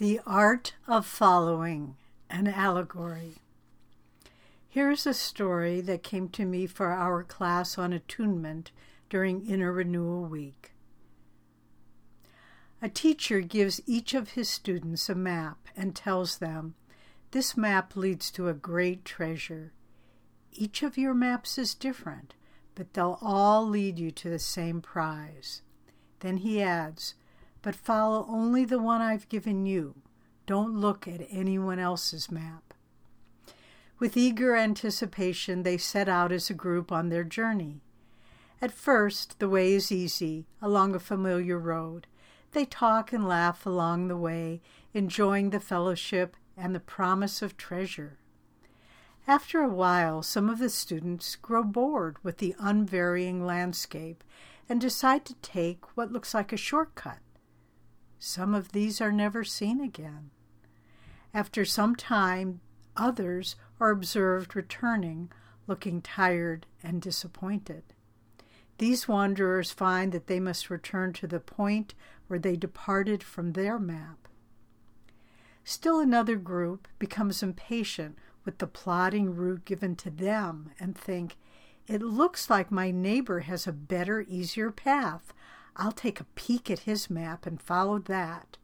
The Art of Following, an Allegory. Here is a story that came to me for our class on attunement during Inner Renewal Week. A teacher gives each of his students a map and tells them, This map leads to a great treasure. Each of your maps is different, but they'll all lead you to the same prize. Then he adds, But follow only the one I've given you. Don't look at anyone else's map. With eager anticipation, they set out as a group on their journey. At first, the way is easy, along a familiar road. They talk and laugh along the way, enjoying the fellowship and the promise of treasure. After a while, some of the students grow bored with the unvarying landscape and decide to take what looks like a shortcut. Some of these are never seen again. After some time, others are observed returning, looking tired and disappointed. These wanderers find that they must return to the point where they departed from their map. Still another group becomes impatient with the plodding route given to them and think, it looks like my neighbor has a better, easier path. I'll take a peek at his map and follow that.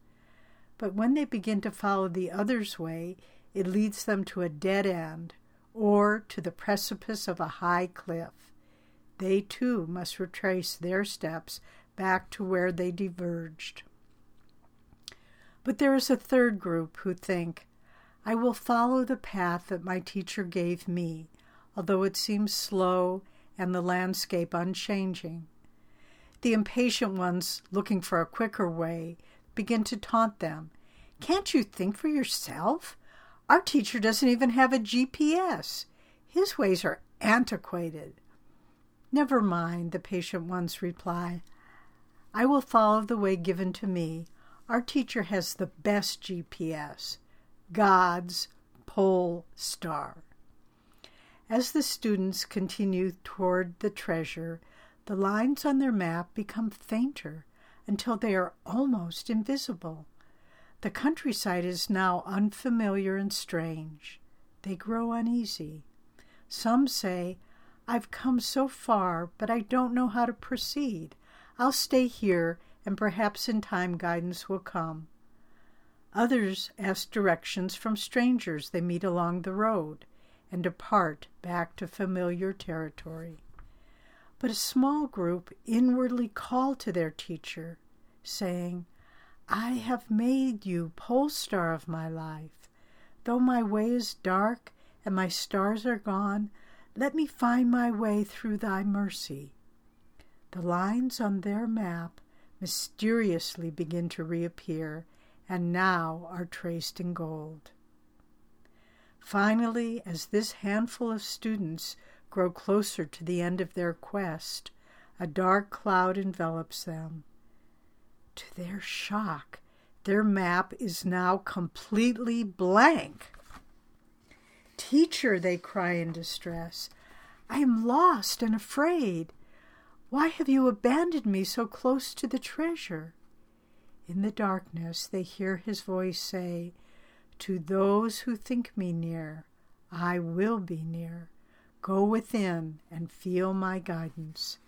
But when they begin to follow the other's way, it leads them to a dead end or to the precipice of a high cliff. They too must retrace their steps back to where they diverged. But there is a third group who think, I will follow the path that my teacher gave me, although it seems slow and the landscape unchanging. The impatient ones, looking for a quicker way, begin to taunt them. Can't you think for yourself? Our teacher doesn't even have a GPS. His ways are antiquated. Never mind, the patient ones reply. I will follow the way given to me. Our teacher has the best GPS God's pole star. As the students continue toward the treasure, the lines on their map become fainter until they are almost invisible. The countryside is now unfamiliar and strange. They grow uneasy. Some say, I've come so far, but I don't know how to proceed. I'll stay here, and perhaps in time guidance will come. Others ask directions from strangers they meet along the road and depart back to familiar territory. But a small group inwardly call to their teacher, saying, I have made you pole star of my life. Though my way is dark and my stars are gone, let me find my way through thy mercy. The lines on their map mysteriously begin to reappear and now are traced in gold. Finally, as this handful of students grow closer to the end of their quest, a dark cloud envelops them. To their shock, their map is now completely blank. Teacher, they cry in distress, I am lost and afraid. Why have you abandoned me so close to the treasure? In the darkness, they hear his voice say, to those who think me near, I will be near. Go within and feel my guidance.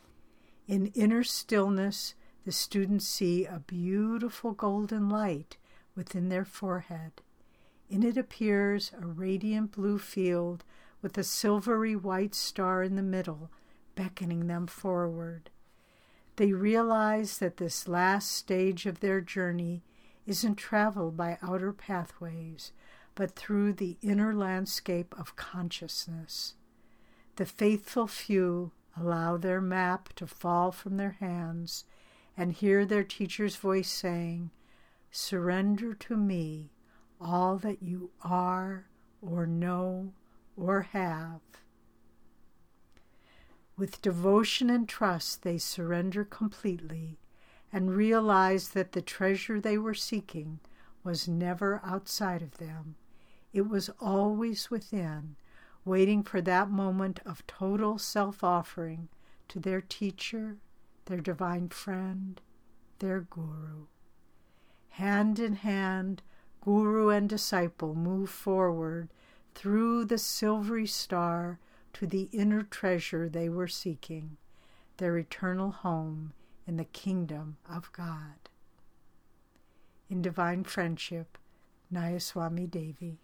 In inner stillness, the students see a beautiful golden light within their forehead. In it appears a radiant blue field with a silvery white star in the middle, beckoning them forward. They realize that this last stage of their journey isn't traveled by outer pathways, but through the inner landscape of consciousness. The faithful few allow their map to fall from their hands and hear their teacher's voice saying, Surrender to me all that you are or know or have. With devotion and trust, they surrender completely and realize that the treasure they were seeking was never outside of them. It was always within, waiting for that moment of total self offering to their teacher, their divine friend, their guru. Hand in hand, Guru and disciple move forward through the silvery star to the inner treasure they were seeking, their eternal home in the kingdom of God. In divine friendship, Nayaswami Devi.